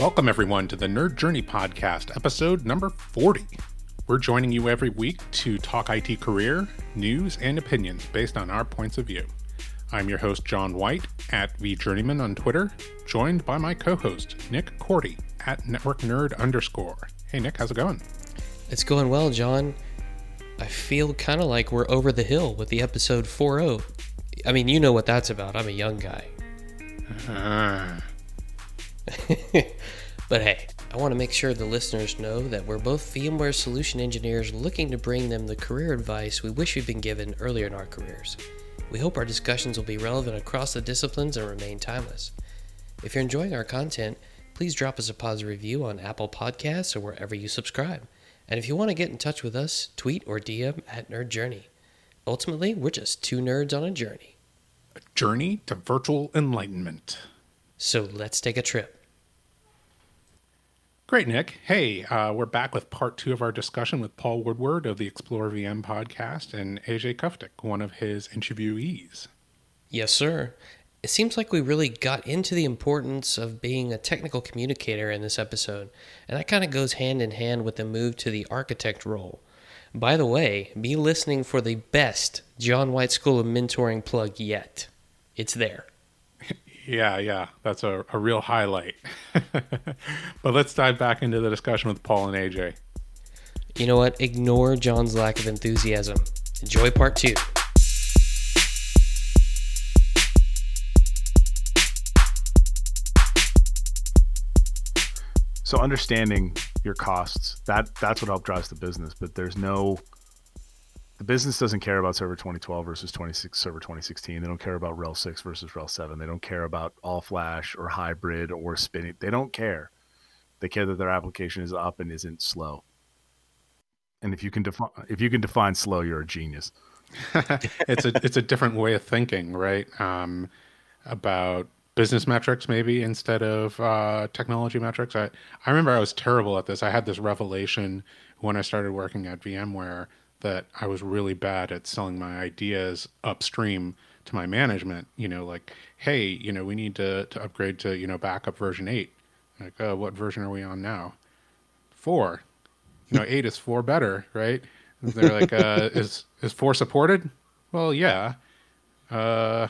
Welcome, everyone, to the Nerd Journey Podcast, episode number 40. We're joining you every week to talk IT career, news, and opinions based on our points of view. I'm your host, John White, at VJourneyman on Twitter, joined by my co host, Nick Korte, at Network Nerd underscore. Hey, Nick, how's it going? It's going well, John. I feel kind of like we're over the hill with the episode 4.0. I mean, you know what that's about. I'm a young guy. Uh, but hey, I want to make sure the listeners know that we're both VMware solution engineers looking to bring them the career advice we wish we'd been given earlier in our careers. We hope our discussions will be relevant across the disciplines and remain timeless. If you're enjoying our content, please drop us a positive review on Apple Podcasts or wherever you subscribe. And if you want to get in touch with us, tweet or DM at Nerd Journey. Ultimately, we're just two nerds on a journey. a journey to virtual enlightenment. So let's take a trip. Great, Nick. Hey, uh, we're back with part two of our discussion with Paul Woodward of the Explore VM podcast and AJ Kuftic, one of his interviewees. Yes, sir. It seems like we really got into the importance of being a technical communicator in this episode, and that kind of goes hand in hand with the move to the architect role. By the way, be listening for the best John White School of Mentoring plug yet. It's there. Yeah, yeah, that's a, a real highlight. but let's dive back into the discussion with Paul and AJ. You know what? Ignore John's lack of enthusiasm. Enjoy part two. So understanding your costs, that that's what help drives the business. But there's no the business doesn't care about server 2012 versus 26 server 2016. They don't care about RHEL 6 versus RHEL 7. They don't care about all flash or hybrid or spinning. They don't care. They care that their application is up and isn't slow. And if you can define if you can define slow, you're a genius. it's a it's a different way of thinking, right? Um, about business metrics maybe instead of uh, technology metrics. I I remember I was terrible at this. I had this revelation when I started working at VMware that I was really bad at selling my ideas upstream to my management. You know, like, hey, you know, we need to to upgrade to you know backup version eight. Like, uh, what version are we on now? Four. You know, eight is four better, right? They're like, uh, is is four supported? Well, yeah. Uh,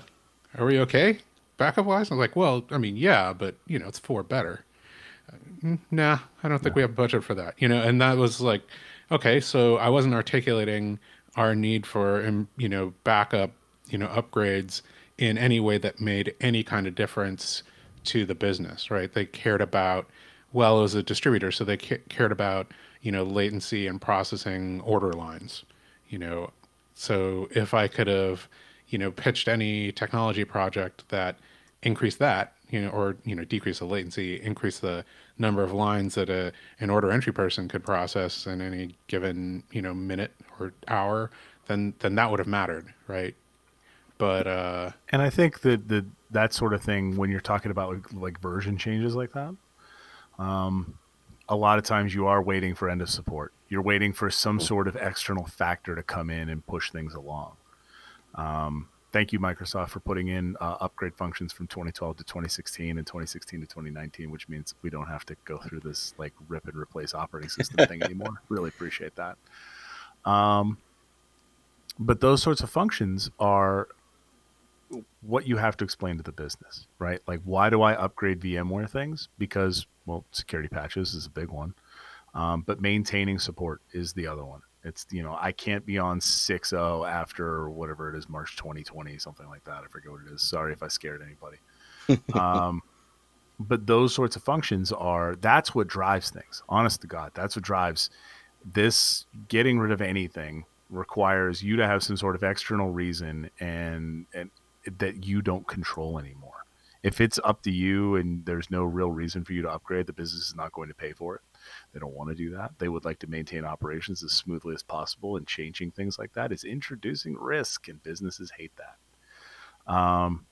are we okay backup wise? I'm like, well, I mean, yeah, but you know, it's four better. Uh, nah, I don't think we have budget for that. You know, and that was like, okay, so I wasn't articulating our need for um, you know backup, you know, upgrades in any way that made any kind of difference to the business, right? They cared about well, as a distributor, so they ca- cared about you know latency and processing order lines. You know, so if I could have you know pitched any technology project that increased that, you know, or you know decrease the latency, increase the number of lines that a an order entry person could process in any given you know minute or hour, then then that would have mattered, right? But uh, And I think that the that sort of thing when you're talking about like, like version changes like that, um, a lot of times you are waiting for end of support. You're waiting for some sort of external factor to come in and push things along. Um, thank you, Microsoft, for putting in uh, upgrade functions from 2012 to 2016 and 2016 to 2019, which means we don't have to go through this like rip and replace operating system thing anymore. Really appreciate that. Um, but those sorts of functions are what you have to explain to the business, right? Like, why do I upgrade VMware things? Because, well, security patches is a big one, um, but maintaining support is the other one. It's you know I can't be on 6.0 after whatever it is March 2020 something like that. I forget what it is. Sorry if I scared anybody. um, but those sorts of functions are that's what drives things. Honest to God, that's what drives this. Getting rid of anything requires you to have some sort of external reason and and that you don't control anymore. If it's up to you and there's no real reason for you to upgrade, the business is not going to pay for it. They don't want to do that. They would like to maintain operations as smoothly as possible, and changing things like that is introducing risk, and businesses hate that. Um,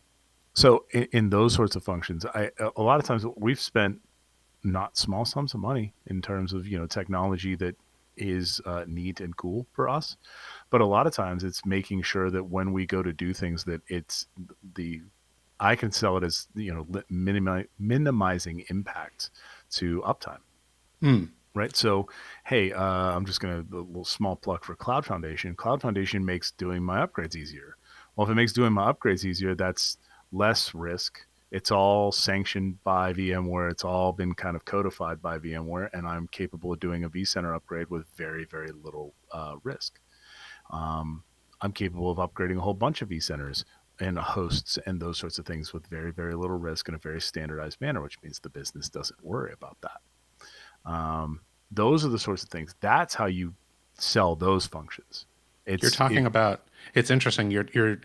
so, in, in those sorts of functions, I a lot of times we've spent not small sums of money in terms of you know technology that is uh, neat and cool for us, but a lot of times it's making sure that when we go to do things that it's the I can sell it as you know minimi- minimizing impact to uptime. Mm. Right. So, hey, uh, I'm just going to a little small pluck for Cloud Foundation. Cloud Foundation makes doing my upgrades easier. Well, if it makes doing my upgrades easier, that's less risk. It's all sanctioned by VMware. It's all been kind of codified by VMware, and I'm capable of doing a vCenter upgrade with very, very little uh, risk. Um, I'm capable of upgrading a whole bunch of vCenters and hosts and those sorts of things with very, very little risk in a very standardized manner, which means the business doesn't worry about that. Um, those are the sorts of things. That's how you sell those functions. It's, you're talking it, about. It's interesting. You're you're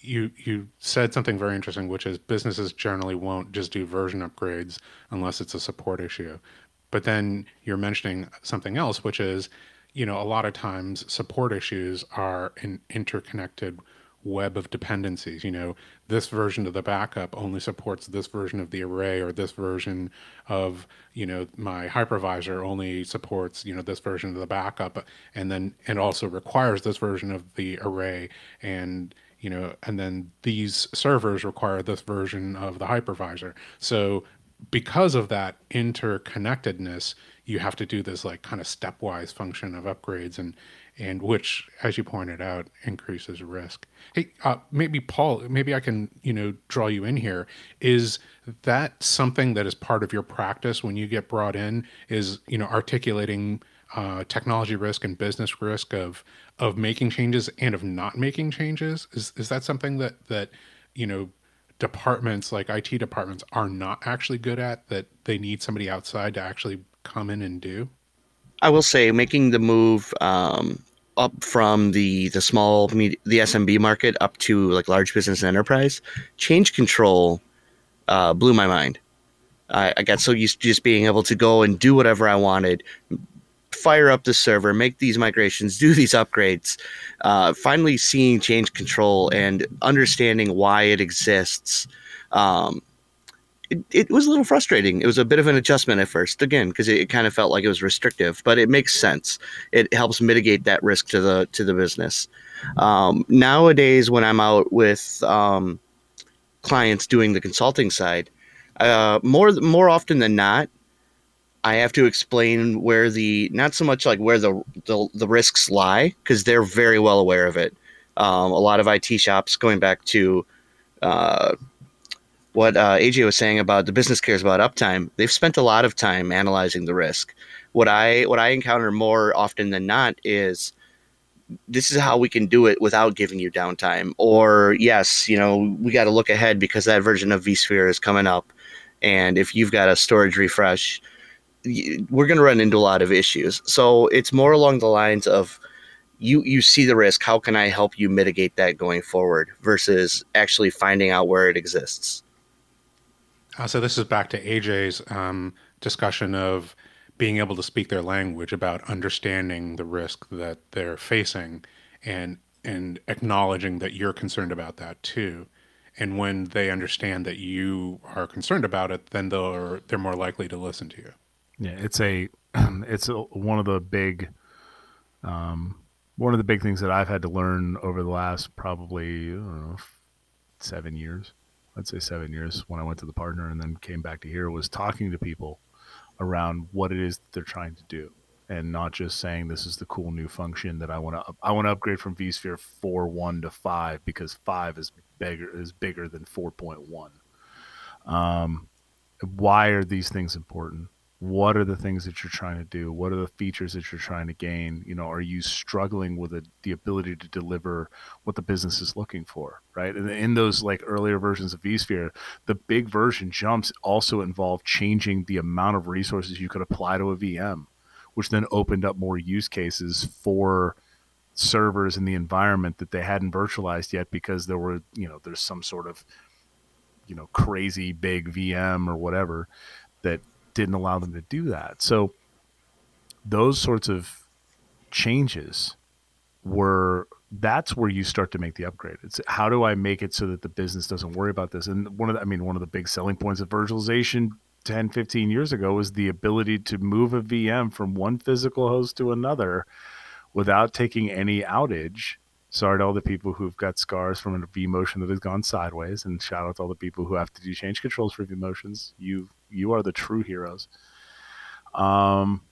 you you said something very interesting, which is businesses generally won't just do version upgrades unless it's a support issue. But then you're mentioning something else, which is, you know, a lot of times support issues are in interconnected web of dependencies. You know, this version of the backup only supports this version of the array, or this version of, you know, my hypervisor only supports, you know, this version of the backup, and then it also requires this version of the array, and you know, and then these servers require this version of the hypervisor. So because of that interconnectedness, you have to do this like kind of stepwise function of upgrades and and which, as you pointed out, increases risk. Hey, uh, maybe Paul, maybe I can you know draw you in here. Is that something that is part of your practice when you get brought in? Is you know articulating uh, technology risk and business risk of of making changes and of not making changes? Is is that something that that you know departments like IT departments are not actually good at that they need somebody outside to actually come in and do? I will say making the move um, up from the the small the SMB market up to like large business and enterprise, change control uh, blew my mind. I, I, got so used to just being able to go and do whatever I wanted, fire up the server, make these migrations, do these upgrades. Uh, finally, seeing change control and understanding why it exists. Um, it, it was a little frustrating. It was a bit of an adjustment at first, again, because it, it, kind of felt like it was restrictive, but it makes sense. It helps mitigate that risk to the to the business. Um, nowadays, when I'm out with um, clients doing the consulting side, uh, more more often than not, I have to explain where the not so much like where the the, the risks lie because they're very well aware of it. Um, a lot of IT shops going back to uh, what uh, AJ was saying about the business cares about uptime, they've spent a lot of time analyzing the risk. What I what I encounter more often than not is this is how we can do it without giving you downtime. Or yes, you know, we got to look ahead because that version of vSphere is coming up, and if you've got a storage refresh, we're going to run into a lot of issues. So it's more along the lines of you you see the risk. How can I help you mitigate that going forward versus actually finding out where it exists. Uh, so this is back to AJ's um, discussion of being able to speak their language about understanding the risk that they're facing and and acknowledging that you're concerned about that too. And when they understand that you are concerned about it, then they're they're more likely to listen to you. Yeah, it's a it's a, one of the big um, one of the big things that I've had to learn over the last probably know, seven years I'd say seven years when I went to the partner and then came back to here was talking to people around what it is they're trying to do and not just saying this is the cool new function that I want to I want to upgrade from vSphere 4.1 to 5 because 5 is bigger is bigger than 4.1. Um, why are these things important? What are the things that you're trying to do? What are the features that you're trying to gain? You know are you struggling with a, the ability to deliver what the business is looking for right? And in those like earlier versions of vsphere the big version jumps also involved changing the amount of resources you could apply to a vm which then opened up more use cases for servers in the environment that they hadn't virtualized yet because there were you know there's some sort of you know crazy big vm or whatever that didn't allow them to do that. So those sorts of changes were that's where you start to make the upgrade. It's how do I make it so that the business doesn't worry about this? And one of the, I mean one of the big selling points of virtualization 10 15 years ago was the ability to move a VM from one physical host to another without taking any outage sorry to all the people who've got scars from a vMotion that has gone sideways, and shout out to all the people who have to do change controls for vMotions. You you are the true heroes. Um,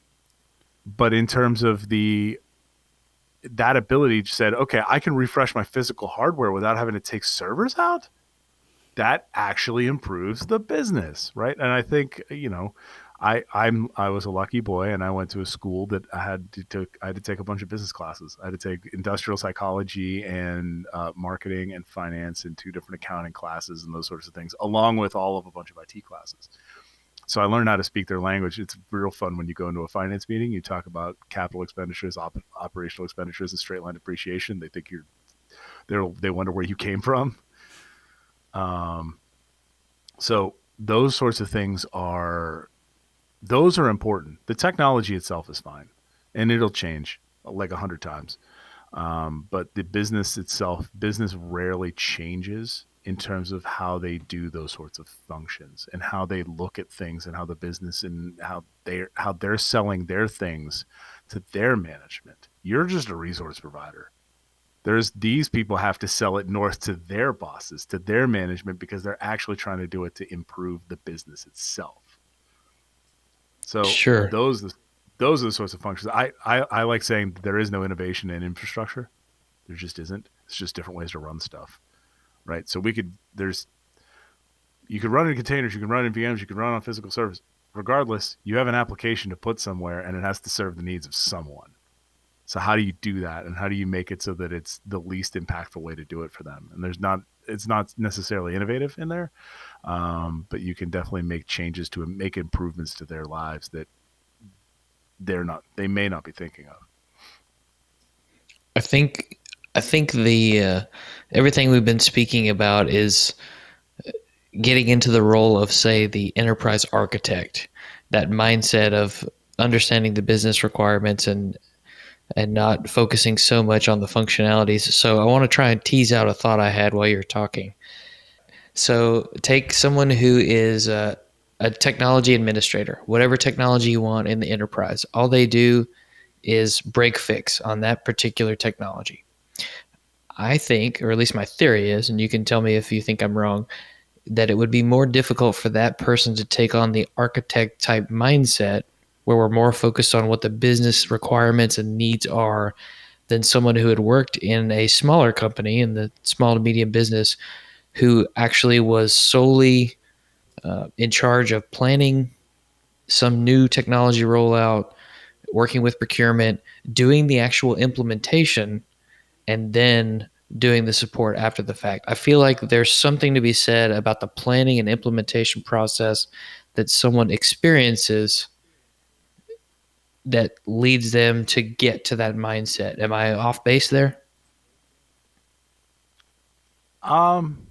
but in terms of the that ability said, okay, I can refresh my physical hardware without having to take servers out. That actually improves the business, right? And I think you know, I I'm I was a lucky boy, and I went to a school that I had to took I had to take a bunch of business classes. I had to take industrial psychology and uh, marketing and finance and two different accounting classes and those sorts of things, along with all of a bunch of IT classes. So I learned how to speak their language. It's real fun when you go into a finance meeting. You talk about capital expenditures, op- operational expenditures, and straight line depreciation. They think you're they they wonder where you came from. Um, so those sorts of things are those are important. The technology itself is fine, and it'll change like a hundred times. Um, but the business itself, business rarely changes in terms of how they do those sorts of functions and how they look at things and how the business and how they how they're selling their things to their management. You're just a resource provider. There's these people have to sell it north to their bosses, to their management because they're actually trying to do it to improve the business itself. So sure. those those are the sorts of functions. I, I, I like saying there is no innovation in infrastructure. There just isn't. It's just different ways to run stuff right? So we could there's you could run in containers, you can run in VMs, you can run on physical servers. Regardless, you have an application to put somewhere and it has to serve the needs of someone. So how do you do that and how do you make it so that it's the least impactful way to do it for them? And there's not it's not necessarily innovative in there, um, but you can definitely make changes to make improvements to their lives that they're not they may not be thinking of. I think I think the uh, everything we've been speaking about is getting into the role of, say, the enterprise architect. That mindset of understanding the business requirements and and not focusing so much on the functionalities. So I want to try and tease out a thought I had while you're talking. So take someone who is a, a technology administrator, whatever technology you want in the enterprise. All they do is break fix on that particular technology. I think, or at least my theory is, and you can tell me if you think I'm wrong, that it would be more difficult for that person to take on the architect type mindset where we're more focused on what the business requirements and needs are than someone who had worked in a smaller company in the small to medium business who actually was solely uh, in charge of planning some new technology rollout, working with procurement, doing the actual implementation and then doing the support after the fact. I feel like there's something to be said about the planning and implementation process that someone experiences that leads them to get to that mindset. Am I off base there? Um,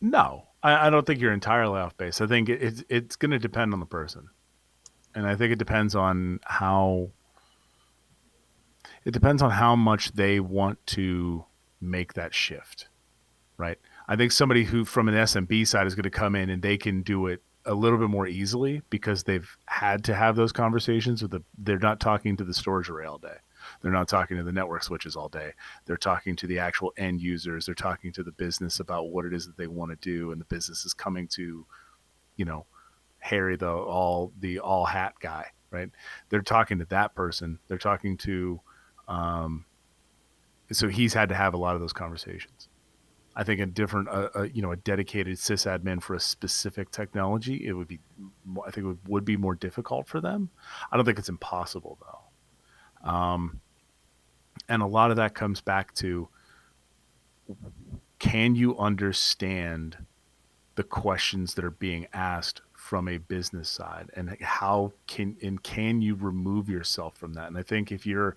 no, I, I don't think you're entirely off base. I think it, it's it's going to depend on the person, and I think it depends on how it depends on how much they want to make that shift, right? I think somebody who from an SMB side is going to come in and they can do it a little bit more easily because they've had to have those conversations with the they're not talking to the storage array all day. They're not talking to the network switches all day. They're talking to the actual end users. They're talking to the business about what it is that they want to do and the business is coming to, you know, Harry the all the all hat guy, right? They're talking to that person. They're talking to um, so he's had to have a lot of those conversations. I think a different, uh, uh, you know, a dedicated sysadmin for a specific technology, it would be, I think it would, be more difficult for them. I don't think it's impossible though. Um, and a lot of that comes back to, can you understand the questions that are being asked from a business side and how can and can you remove yourself from that and i think if you're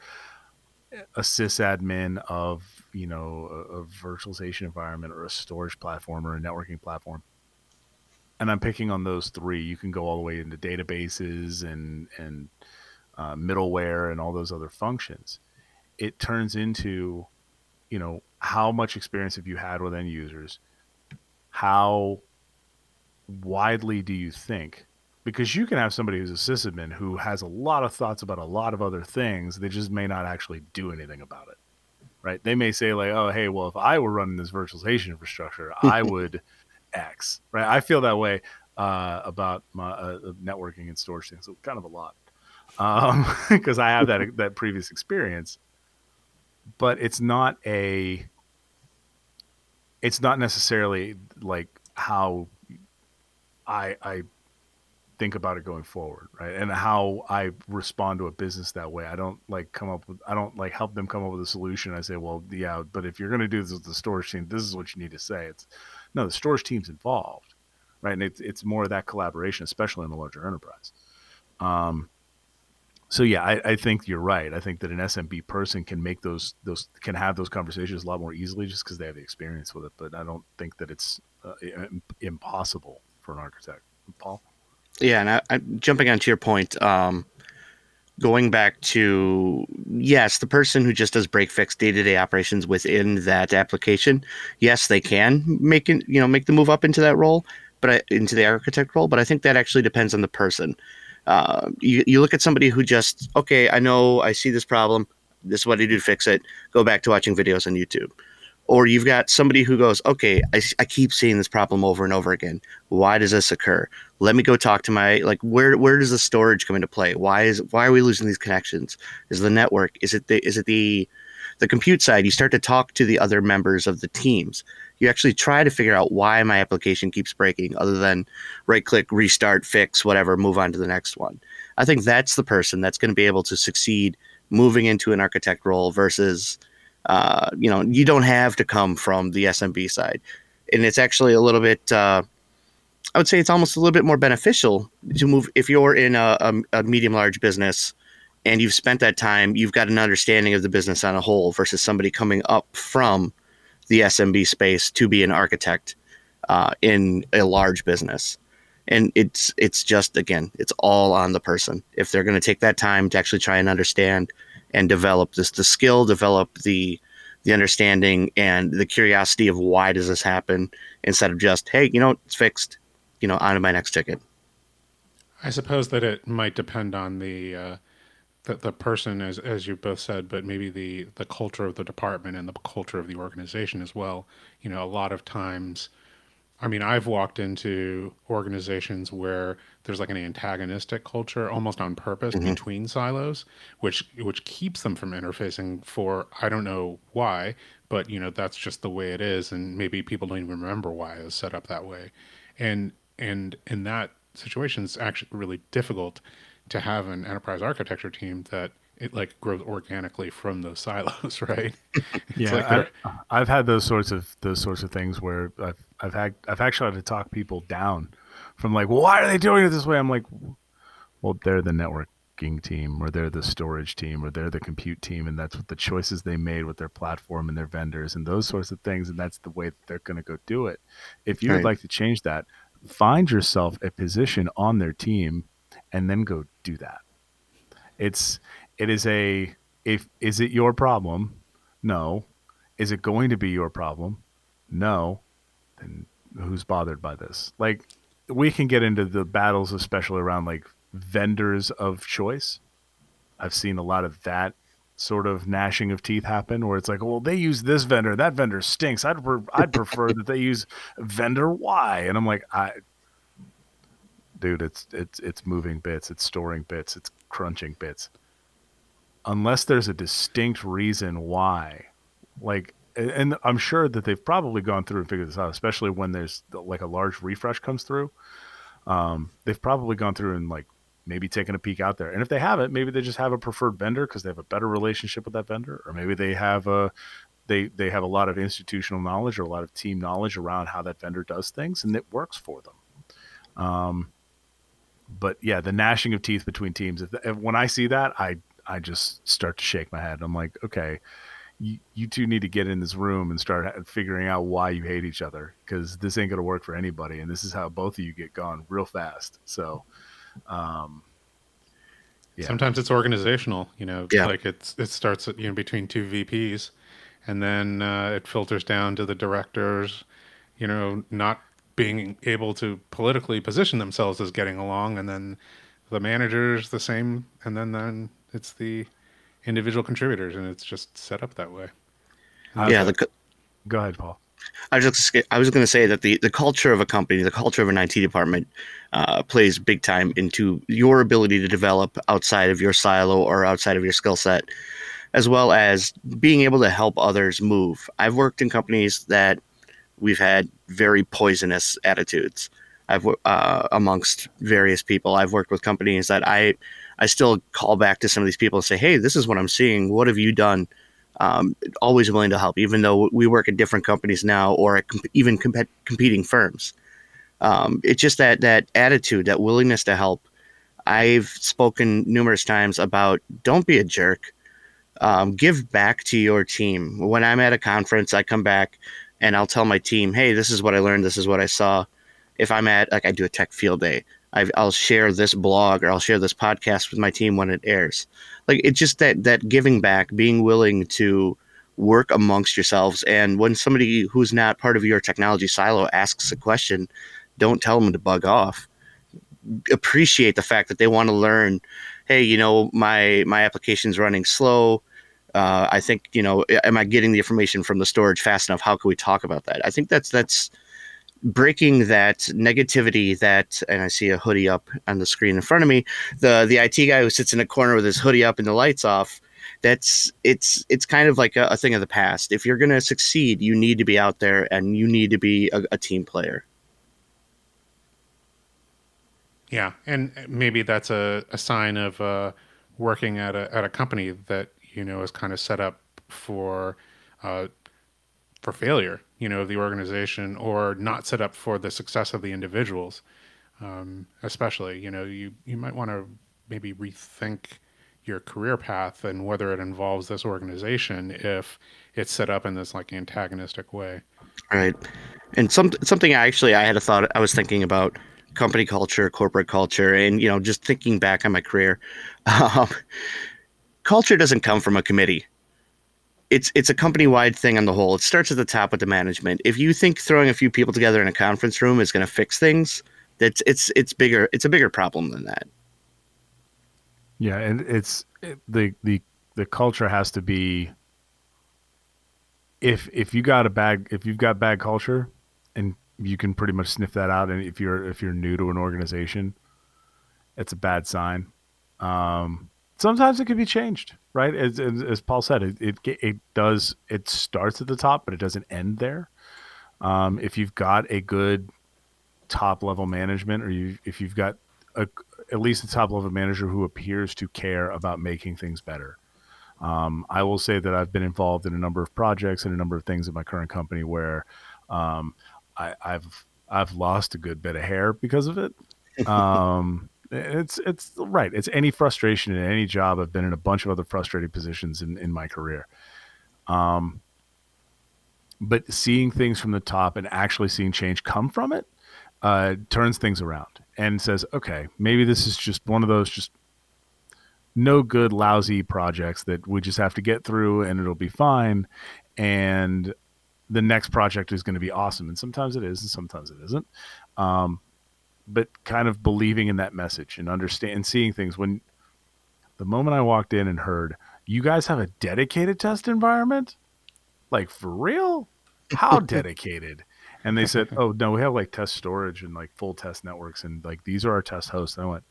a sysadmin of you know a, a, virtualization environment or a storage platform or a networking platform. And i'm picking on those three. You can go all the way into databases and and uh, middleware and all those other functions. It turns into you know how much experience have you had with end users? How widely do you think because you can have somebody who's a sysadmin who has a lot of thoughts about a lot of other things they just may not actually do anything about it right they may say like oh hey well if i were running this virtualization infrastructure i would x right i feel that way uh, about my uh, networking and storage things so kind of a lot because um, I have that that previous experience. But it's not a. It's not necessarily like how I I think about it going forward, right? And how I respond to a business that way. I don't like come up with I don't like help them come up with a solution. I say, well, yeah, but if you're going to do this with the storage team, this is what you need to say. It's no, the storage team's involved, right? And it's it's more of that collaboration, especially in the larger enterprise. Um, so yeah, I, I think you're right. I think that an SMB person can make those those can have those conversations a lot more easily just because they have the experience with it. But I don't think that it's uh, impossible for an architect. Paul. Yeah, and I, I, jumping onto your point, um, going back to yes, the person who just does break fix day to day operations within that application, yes, they can make it, you know make the move up into that role, but I, into the architect role. But I think that actually depends on the person. Uh, you you look at somebody who just okay, I know I see this problem. This is what I do to fix it. Go back to watching videos on YouTube or you've got somebody who goes, okay, I, I keep seeing this problem over and over again. Why does this occur? Let me go talk to my like where where does the storage come into play? Why is why are we losing these connections? Is the network? Is it the is it the the compute side? You start to talk to the other members of the teams. You actually try to figure out why my application keeps breaking, other than right click, restart, fix, whatever, move on to the next one. I think that's the person that's going to be able to succeed moving into an architect role versus uh, you know, you don't have to come from the SMB side. And it's actually a little bit, uh, I would say it's almost a little bit more beneficial to move if you're in a, a, a medium large business and you've spent that time, you've got an understanding of the business on a whole versus somebody coming up from the SMB space to be an architect uh, in a large business. And it's it's just again, it's all on the person. If they're going to take that time to actually try and understand and develop this the skill, develop the the understanding and the curiosity of why does this happen instead of just hey you know it's fixed you know on to my next ticket i suppose that it might depend on the uh, the, the person as as you both said but maybe the the culture of the department and the culture of the organization as well you know a lot of times I mean, I've walked into organizations where there's like an antagonistic culture almost on purpose mm-hmm. between silos, which which keeps them from interfacing for I don't know why, but you know, that's just the way it is and maybe people don't even remember why it was set up that way. And and in that situation it's actually really difficult to have an enterprise architecture team that it like grows organically from those silos, right? yeah, like I, I've had those sorts of those sorts of things where I've I've had I've actually had to talk people down from like, well, why are they doing it this way? I'm like, well, they're the networking team, or they're the storage team, or they're the compute team, and that's what the choices they made with their platform and their vendors and those sorts of things, and that's the way that they're going to go do it. If you right. would like to change that, find yourself a position on their team, and then go do that. It's it is a if is it your problem? No. Is it going to be your problem? No. Then who's bothered by this? Like we can get into the battles, especially around like vendors of choice. I've seen a lot of that sort of gnashing of teeth happen where it's like, well, they use this vendor, that vendor stinks. I'd I'd prefer that they use vendor Y, and I'm like, I, dude, it's it's it's moving bits, it's storing bits, it's crunching bits unless there's a distinct reason why, like, and I'm sure that they've probably gone through and figured this out, especially when there's like a large refresh comes through. Um, they've probably gone through and like maybe taking a peek out there. And if they haven't, maybe they just have a preferred vendor because they have a better relationship with that vendor, or maybe they have a they they have a lot of institutional knowledge or a lot of team knowledge around how that vendor does things, and it works for them. Um, but yeah, the gnashing of teeth between teams. If, if, when I see that, I I just start to shake my head. I'm like, okay, you, you two need to get in this room and start figuring out why you hate each other because this ain't going to work for anybody. And this is how both of you get gone real fast. So, um, yeah. Sometimes it's organizational, you know, yeah. like it's, it starts you know, between two VPs and then uh, it filters down to the directors, you know, not being able to politically position themselves as getting along. And then the managers the same. And then, then it's the individual contributors, and it's just set up that way. Uh, yeah. The, go ahead, Paul. I was just I was going to say that the the culture of a company, the culture of an IT department, uh, plays big time into your ability to develop outside of your silo or outside of your skill set, as well as being able to help others move. I've worked in companies that we've had very poisonous attitudes. I've uh, amongst various people. I've worked with companies that I I still call back to some of these people and say, "Hey, this is what I'm seeing. What have you done?" Um, always willing to help, even though we work at different companies now or at comp- even comp- competing firms. Um, it's just that that attitude, that willingness to help. I've spoken numerous times about don't be a jerk. Um, give back to your team. When I'm at a conference, I come back and I'll tell my team, "Hey, this is what I learned. This is what I saw." If I'm at like I do a tech field day, i will share this blog or I'll share this podcast with my team when it airs. Like it's just that that giving back, being willing to work amongst yourselves, and when somebody who's not part of your technology silo asks a question, don't tell them to bug off. Appreciate the fact that they want to learn. Hey, you know my my application's running slow. Uh, I think you know, am I getting the information from the storage fast enough? How can we talk about that? I think that's that's breaking that negativity that and I see a hoodie up on the screen in front of me the the IT guy who sits in a corner with his hoodie up and the lights off that's it's it's kind of like a, a thing of the past. If you're going to succeed you need to be out there and you need to be a, a team player. Yeah and maybe that's a, a sign of uh, working at a, at a company that you know is kind of set up for uh, for failure, you know, of the organization or not set up for the success of the individuals. Um, especially, you know, you, you might want to maybe rethink your career path and whether it involves this organization if it's set up in this like antagonistic way. Right. And some something I actually I had a thought I was thinking about company culture, corporate culture, and you know, just thinking back on my career. Um, culture doesn't come from a committee it's it's a company wide thing on the whole. It starts at the top with the management. If you think throwing a few people together in a conference room is going to fix things, that's it's it's bigger. It's a bigger problem than that. Yeah, and it's it, the the the culture has to be. If if you got a bad if you've got bad culture, and you can pretty much sniff that out, and if you're if you're new to an organization, it's a bad sign. Um, sometimes it can be changed right? As, as, as Paul said, it, it, it does it starts at the top, but it doesn't end there. Um, if you've got a good top level management, or you if you've got a, at least a top level manager who appears to care about making things better. Um, I will say that I've been involved in a number of projects and a number of things at my current company where um, I, have I've lost a good bit of hair because of it. Um, it's it's right. It's any frustration in any job. I've been in a bunch of other frustrating positions in, in my career. Um, but seeing things from the top and actually seeing change come from it uh, turns things around and says, okay, maybe this is just one of those just no good, lousy projects that we just have to get through and it'll be fine. And the next project is going to be awesome. And sometimes it is, and sometimes it isn't. Um, but kind of believing in that message and understand seeing things. When the moment I walked in and heard you guys have a dedicated test environment? Like for real? How dedicated? And they said oh no we have like test storage and like full test networks and like these are our test hosts. And I went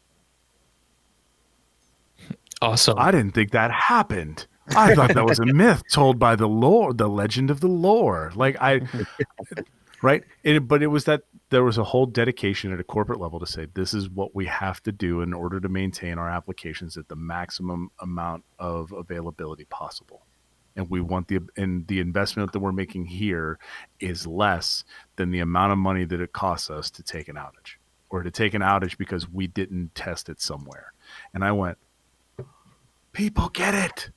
awesome. I didn't think that happened. I thought that was a myth told by the lore the legend of the lore. Like I right? It, but it was that there was a whole dedication at a corporate level to say this is what we have to do in order to maintain our applications at the maximum amount of availability possible. And we want the and the investment that we're making here is less than the amount of money that it costs us to take an outage or to take an outage because we didn't test it somewhere. And i went people get it.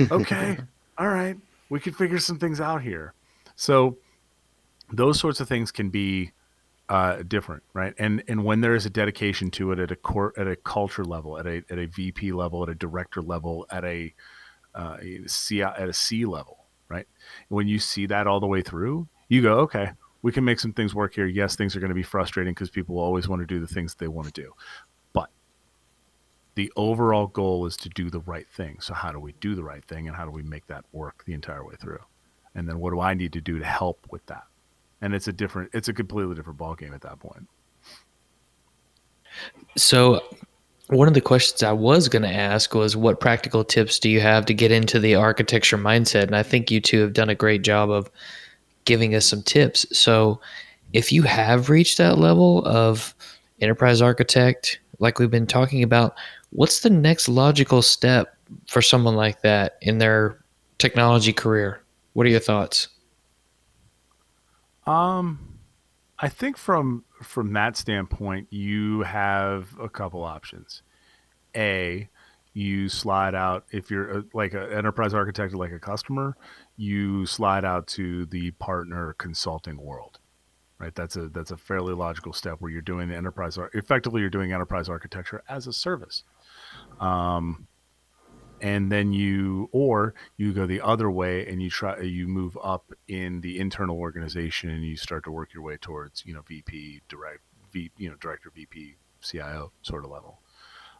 Okay. All right. We can figure some things out here. So those sorts of things can be uh, different, right? And and when there is a dedication to it at a core, at a culture level, at a at a VP level, at a director level, at a uh, C at a C level, right? When you see that all the way through, you go, okay, we can make some things work here. Yes, things are going to be frustrating because people always want to do the things they want to do, but the overall goal is to do the right thing. So how do we do the right thing, and how do we make that work the entire way through? and then what do I need to do to help with that? And it's a different, it's a completely different ballgame at that point. So, one of the questions I was going to ask was, what practical tips do you have to get into the architecture mindset? And I think you two have done a great job of giving us some tips. So, if you have reached that level of enterprise architect, like we've been talking about, what's the next logical step for someone like that in their technology career? What are your thoughts? Um, I think from from that standpoint, you have a couple options. A, you slide out if you're a, like an enterprise architect, like a customer, you slide out to the partner consulting world, right? That's a that's a fairly logical step where you're doing the enterprise effectively you're doing enterprise architecture as a service. Um, and then you or you go the other way and you try you move up in the internal organization and you start to work your way towards you know VP direct V you know director VP CIO sort of level.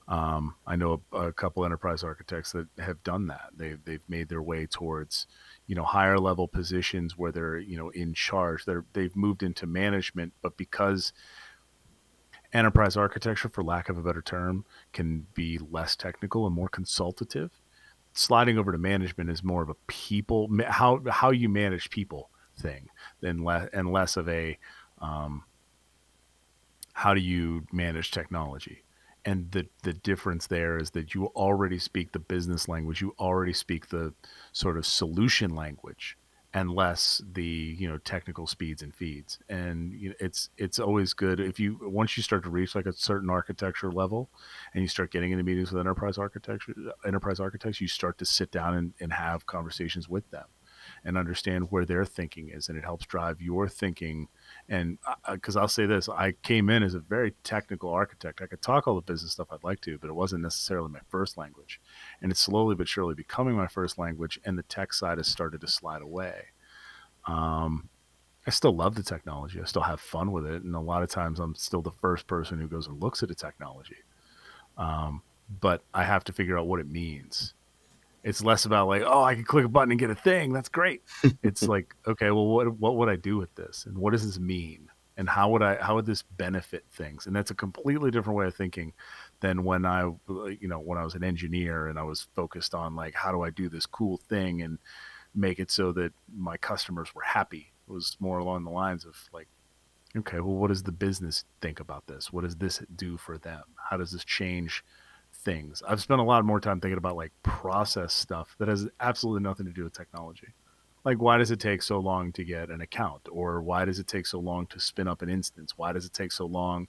Um, I know a, a, couple enterprise architects that have done that. They've they've made their way towards you know higher level positions where they're you know in charge. They're they've moved into management, but because enterprise architecture, for lack of a better term, can be less technical and more consultative. Sliding over to management is more of a people how how you manage people thing than less and less of a um, how do you manage technology and the the difference there is that you already speak the business language you already speak the sort of solution language and less the you know technical speeds and feeds and you know, it's it's always good if you once you start to reach like a certain architecture level and you start getting into meetings with enterprise architecture enterprise architects you start to sit down and, and have conversations with them and understand where their thinking is and it helps drive your thinking and because I'll say this, I came in as a very technical architect. I could talk all the business stuff I'd like to, but it wasn't necessarily my first language. And it's slowly but surely becoming my first language, and the tech side has started to slide away. Um, I still love the technology. I still have fun with it, and a lot of times I'm still the first person who goes and looks at a technology. Um, but I have to figure out what it means it's less about like, oh, I can click a button and get a thing. That's great. it's like, okay, well, what what would I do with this, and what does this mean, and how would I how would this benefit things? And that's a completely different way of thinking than when I, you know, when I was an engineer and I was focused on like, how do I do this cool thing and make it so that my customers were happy. It was more along the lines of like, okay, well, what does the business think about this? What does this do for them? How does this change? things. I've spent a lot more time thinking about like process stuff that has absolutely nothing to do with technology. Like why does it take so long to get an account or why does it take so long to spin up an instance? Why does it take so long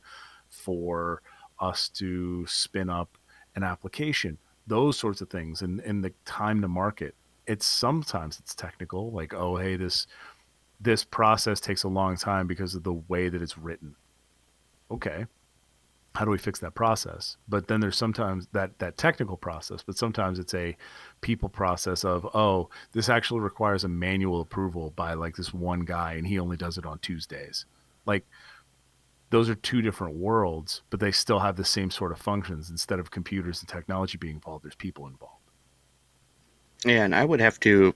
for us to spin up an application? Those sorts of things and, and the time to market. It's sometimes it's technical, like, oh hey, this this process takes a long time because of the way that it's written. Okay, how do we fix that process but then there's sometimes that that technical process but sometimes it's a people process of oh this actually requires a manual approval by like this one guy and he only does it on tuesdays like those are two different worlds but they still have the same sort of functions instead of computers and technology being involved there's people involved yeah and i would have to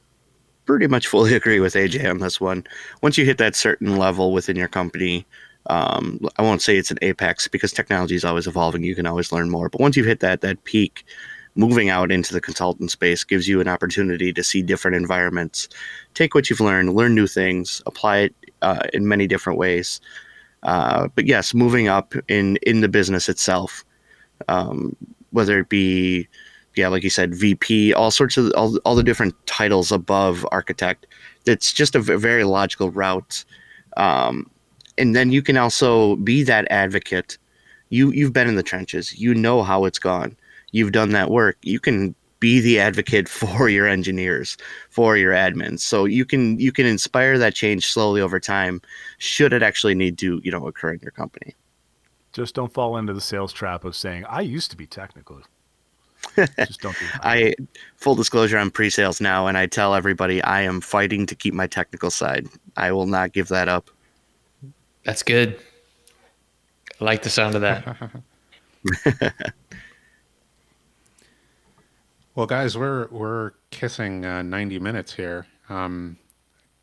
pretty much fully agree with aj on this one once you hit that certain level within your company um, I won't say it's an apex because technology is always evolving. You can always learn more. But once you've hit that that peak, moving out into the consultant space gives you an opportunity to see different environments, take what you've learned, learn new things, apply it uh, in many different ways. Uh, but yes, moving up in in the business itself, um, whether it be yeah, like you said, VP, all sorts of all, all the different titles above architect. It's just a very logical route. Um, and then you can also be that advocate. You you've been in the trenches. You know how it's gone. You've done that work. You can be the advocate for your engineers, for your admins. So you can you can inspire that change slowly over time should it actually need to, you know, occur in your company. Just don't fall into the sales trap of saying, I used to be technical. Just don't do. I full disclosure, I'm pre-sales now, and I tell everybody I am fighting to keep my technical side. I will not give that up. That's good. I like the sound of that. well, guys, we're we're kissing uh, 90 minutes here. Um,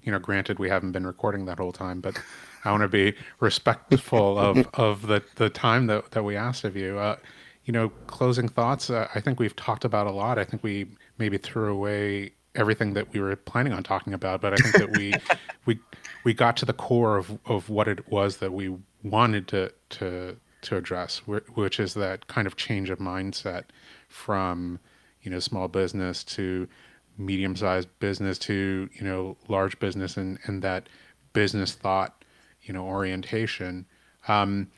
you know, granted we haven't been recording that whole time, but I want to be respectful of of the the time that that we asked of you. Uh, you know, closing thoughts. Uh, I think we've talked about a lot. I think we maybe threw away everything that we were planning on talking about, but I think that we we we got to the core of of what it was that we wanted to to to address, which is that kind of change of mindset from you know small business to medium sized business to you know large business and and that business thought you know orientation. Um,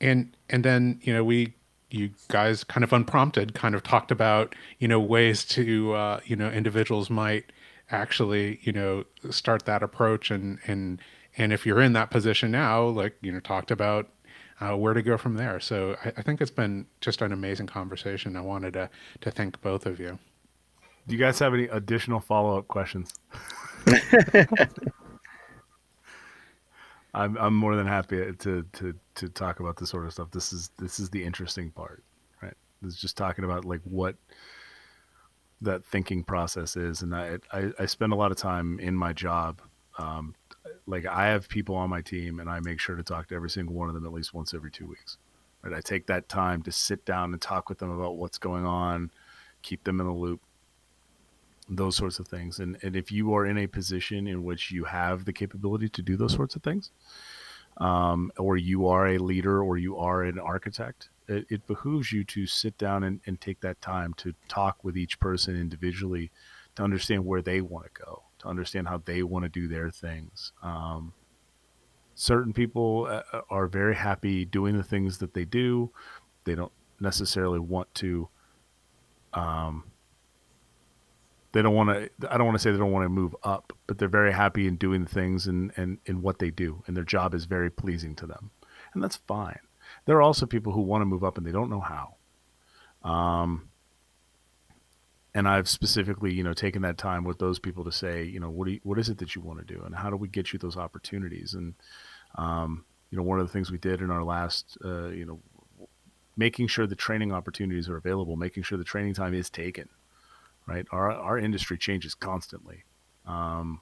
and and then you know we you guys kind of unprompted kind of talked about you know ways to uh, you know individuals might actually you know start that approach and and and if you're in that position now like you know talked about uh, where to go from there so I, I think it's been just an amazing conversation i wanted to to thank both of you do you guys have any additional follow-up questions I'm I'm more than happy to to to talk about this sort of stuff. This is this is the interesting part, right? This is just talking about like what that thinking process is, and I I, I spend a lot of time in my job. Um, like I have people on my team, and I make sure to talk to every single one of them at least once every two weeks. Right? I take that time to sit down and talk with them about what's going on, keep them in the loop, those sorts of things. And and if you are in a position in which you have the capability to do those sorts of things, um, or you are a leader or you are an architect, it, it behooves you to sit down and, and take that time to talk with each person individually to understand where they want to go, to understand how they want to do their things. Um, certain people uh, uh, are very happy doing the things that they do. They don't necessarily want to um, they don't want to i don't want to say they don't want to move up but they're very happy in doing things and and in what they do and their job is very pleasing to them and that's fine there are also people who want to move up and they don't know how um and I've specifically, you know, taken that time with those people to say, you know, what do you, what is it that you want to do, and how do we get you those opportunities? And um, you know, one of the things we did in our last, uh, you know, making sure the training opportunities are available, making sure the training time is taken, right? Our our industry changes constantly. Um,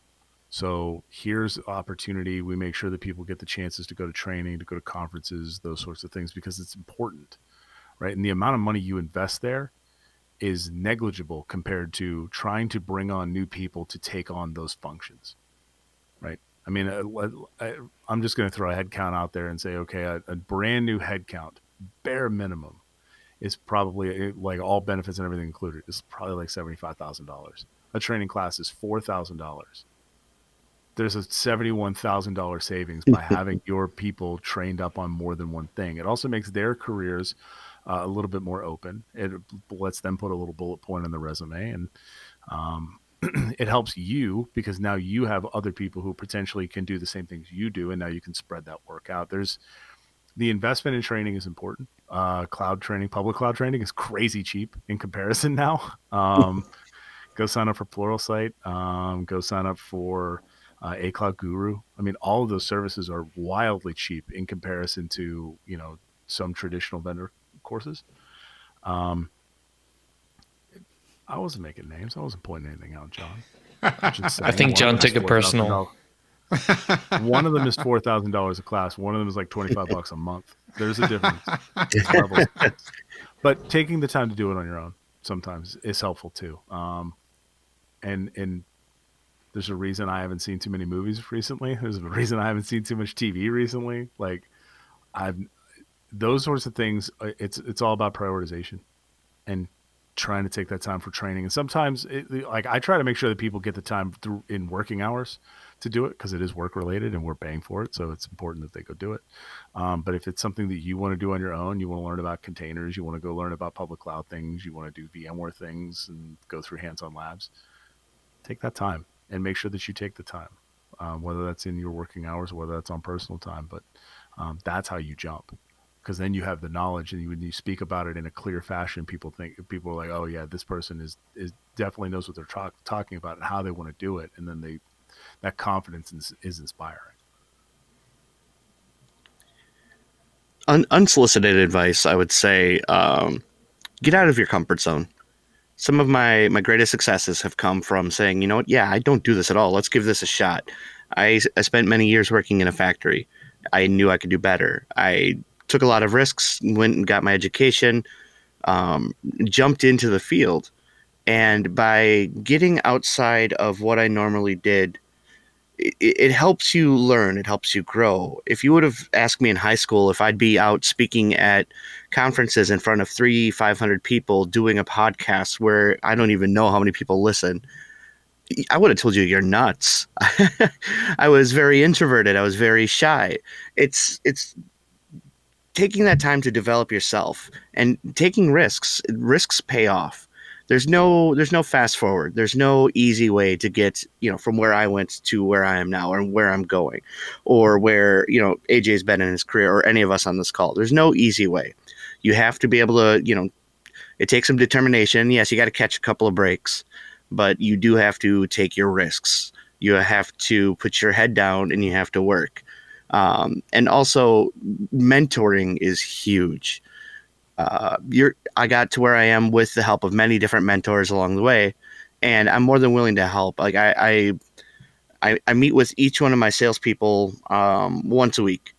so here's opportunity. We make sure that people get the chances to go to training, to go to conferences, those sorts of things, because it's important, right? And the amount of money you invest there is negligible compared to trying to bring on new people to take on those functions, right? I mean, uh, uh, I, am just going to throw a headcount out there and say, okay, a, a brand new headcount, bare minimum, is probably uh, like all benefits and everything included is probably like seventy five thousand dollars. A training class is four thousand dollars. There's a seventy one thousand dollar savings by having your people trained up on more than one thing. It also makes their careers uh, a little bit more open. It lets them put a little bullet point on the resume, and um, it helps you because now you have other people who potentially can do the same things you do, and now you can spread that work out. There's the investment in training is important. Uh, cloud training, public cloud training is crazy cheap in comparison now. Um, go sign up for Pluralsight. Um, go sign up for uh, a Cloud Guru. I mean, all of those services are wildly cheap in comparison to you know some traditional vendor courses. Um, I wasn't making names. I wasn't pointing anything out, John. I think John took it personal. one of them is four thousand dollars a class. One of them is like twenty five bucks a month. There's a difference. but taking the time to do it on your own sometimes is helpful too. Um, and and there's a reason I haven't seen too many movies recently. There's a reason I haven't seen too much TV recently. Like I've those sorts of things. Uh, it's it's all about prioritization and trying to take that time for training. And sometimes, it, like I try to make sure that people get the time through in working hours to do it because it is work related and we're paying for it. So it's important that they go do it. Um, but if it's something that you want to do on your own, you want to learn about containers, you want to go learn about public cloud things, you want to do VMware things and go through hands on labs, take that time and make sure that you take the time, um, whether that's in your working hours or whether that's on personal time. But um, that's how you jump because then you have the knowledge and when you speak about it in a clear fashion people think people are like oh yeah this person is is definitely knows what they're talk, talking about and how they want to do it and then they that confidence is, is inspiring. Un- unsolicited advice, I would say, um, get out of your comfort zone. some of my my greatest successes have come from saying, you know what, yeah, I don't do this at all. Let's give this a shot. I, I spent many years working in a factory. I knew I could do better. I took a lot of risks, went and got my education, um, jumped into the field, and by getting outside of what I normally did, it, it, helps you learn. It helps you grow. If you would have asked me in high school if I'd be out speaking at conferences in front of three, 500 people doing a podcast where I don't even know how many people listen, I would have told you you're nuts. I was very introverted. I was very shy. It's it's taking that time to develop yourself and taking risks. Risks pay off. There's no there's no fast forward. There's no easy way to get you know from where i went to where i am now or where i'm going or where you know aj's been in his career or any of us on this call. There's no easy way. You have to be able to you know it takes some determination. Yes you got to catch a couple of breaks but you do have to take your risks. You have to put your head down and you have to work um, and also mentoring is huge uh, you're I got to where I am with the help of many different mentors along the way, and I'm more than willing to help. Like I I, I, I meet with each one of my salespeople um, once a week,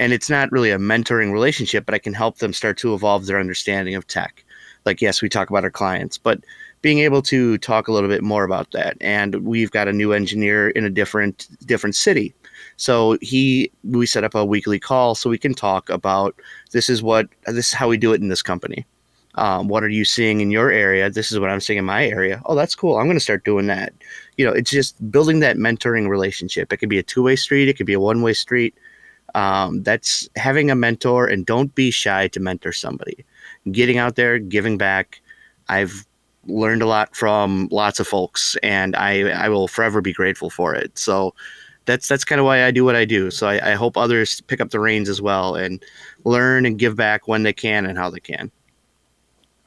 and it's not really a mentoring relationship, but I can help them start to evolve their understanding of tech. Like yes, we talk about our clients, but being able to talk a little bit more about that. And we've got a new engineer in a different different city so he we set up a weekly call so we can talk about this is what this is how we do it in this company. Um, what are you seeing in your area? This is what I'm seeing in my area. Oh, that's cool. I'm going to start doing that. You know, it's just building that mentoring relationship. It could be a two way street. It could be a one way street. Um, that's having a mentor, and don't be shy to mentor somebody. Getting out there, giving back. I've learned a lot from lots of folks, and I I will forever be grateful for it. So that's that's kind of why I do what I do. So I, I, hope others pick up the reins as well and learn and give back when they can and how they can.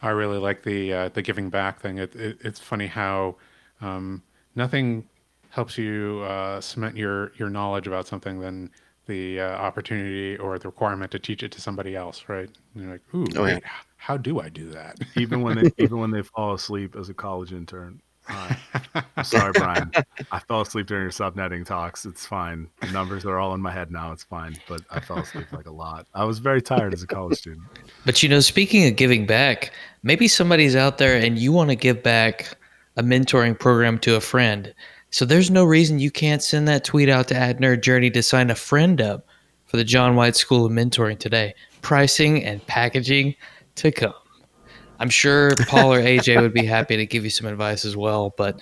I really like the uh, the giving back thing. It, it, it's funny how um, nothing helps you uh, cement your your knowledge about something than the uh, opportunity or the requirement to teach it to somebody else, right? And you're like, ooh, oh, wait, yeah. how do I do that? even when they even when they fall asleep as a college intern, Uh, sorry, Brian. I fell asleep during your subnetting talks. It's fine. The numbers are all in my head now. It's fine. But I fell asleep like a lot. I was very tired as a college student. But you know, speaking of giving back, maybe somebody's out there and you want to give back a mentoring program to a friend. So there's no reason you can't send that tweet out to add Nerd Journey to sign a friend up for the John White School of Mentoring today. Pricing and packaging to come. I'm sure Paul or AJ would be happy to give you some advice as well, but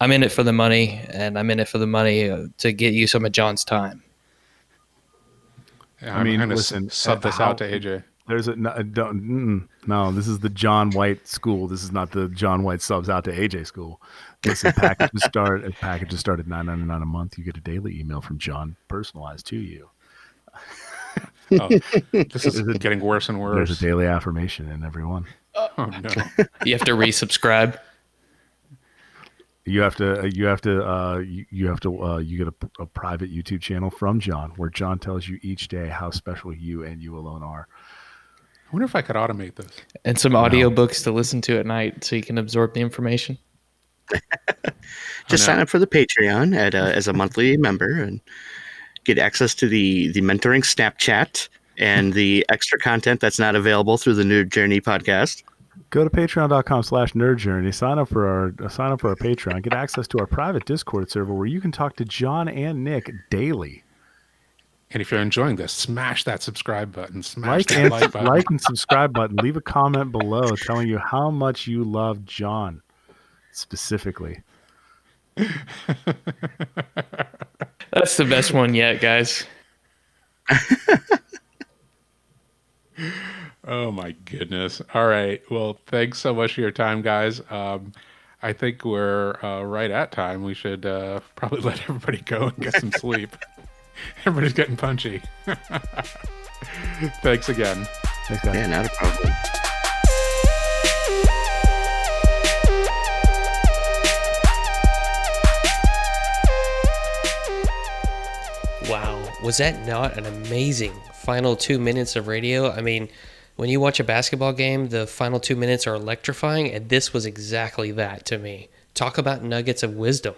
I'm in it for the money, and I'm in it for the money uh, to get you some of John's time. Yeah, I mean, listen, sub this how, out to AJ. There's a no, don't, no, this is the John White school. This is not the John White subs out to AJ school. Listen, packages start at packages start at nine ninety nine a month. You get a daily email from John, personalized to you. oh, this is getting worse and worse. There's a daily affirmation in every one. Oh no! you have to resubscribe. You have to. You have to. Uh, you, you have to. Uh, you get a, a private YouTube channel from John, where John tells you each day how special you and you alone are. I wonder if I could automate this. And some audiobooks to listen to at night, so you can absorb the information. Just sign up for the Patreon at uh, as a monthly member and get access to the the mentoring Snapchat and the extra content that's not available through the Nerd Journey podcast. Go to patreon.com slash nerd journey, sign up for our uh, sign up for our Patreon, get access to our private Discord server where you can talk to John and Nick daily. And if you're enjoying this, smash that subscribe button, smash like that and, like button. Like and subscribe button. Leave a comment below telling you how much you love John specifically. That's the best one yet, guys. oh my goodness. All right. Well, thanks so much for your time, guys. Um, I think we're uh, right at time. We should uh, probably let everybody go and get some sleep. Everybody's getting punchy. thanks again. Thanks, guys. Yeah, not a problem. Wow. Was that not an amazing final two minutes of radio? I mean, When you watch a basketball game, the final two minutes are electrifying, and this was exactly that to me. Talk about nuggets of wisdom.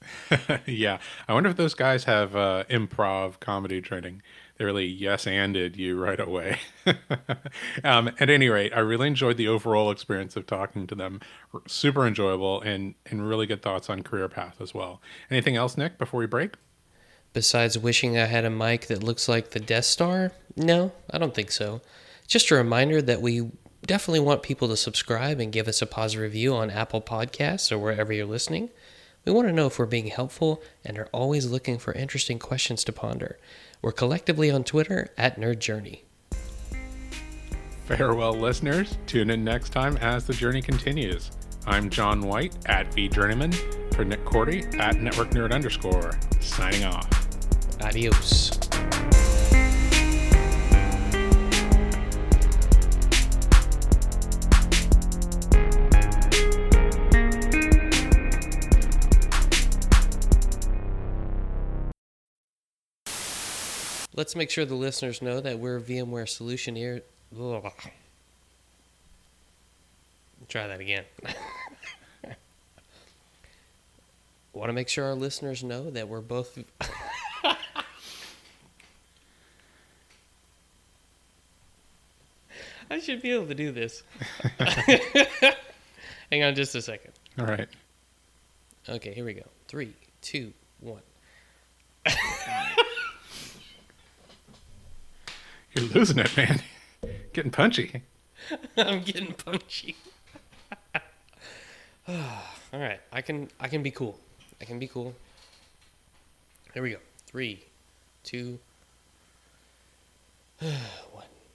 yeah, I wonder if those guys have uh, improv comedy training. They really yes anded you right away. um, at any rate, I really enjoyed the overall experience of talking to them. R- Super enjoyable and and really good thoughts on career path as well. Anything else, Nick? Before we break? Besides wishing I had a mic that looks like the Death Star? No, I don't think so. Just a reminder that we definitely want people to subscribe and give us a positive review on Apple Podcasts or wherever you're listening. We want to know if we're being helpful and are always looking for interesting questions to ponder. We're collectively on Twitter at Nerd Journey. Farewell, listeners. Tune in next time as the journey continues. I'm John White at vjourneyman for Nick Korte at Network Nerd underscore. Signing off. Adios. Let's make sure the listeners know that we're VMware Solution Ear. Ugh. Try that again. Want to make sure our listeners know that we're both. I should be able to do this. Hang on just a second. All right. Okay, here we go. Three, two, one. You're losing it, man. Getting punchy. I'm getting punchy. All right, I can I can be cool. I can be cool. Here we go. Three, two, one.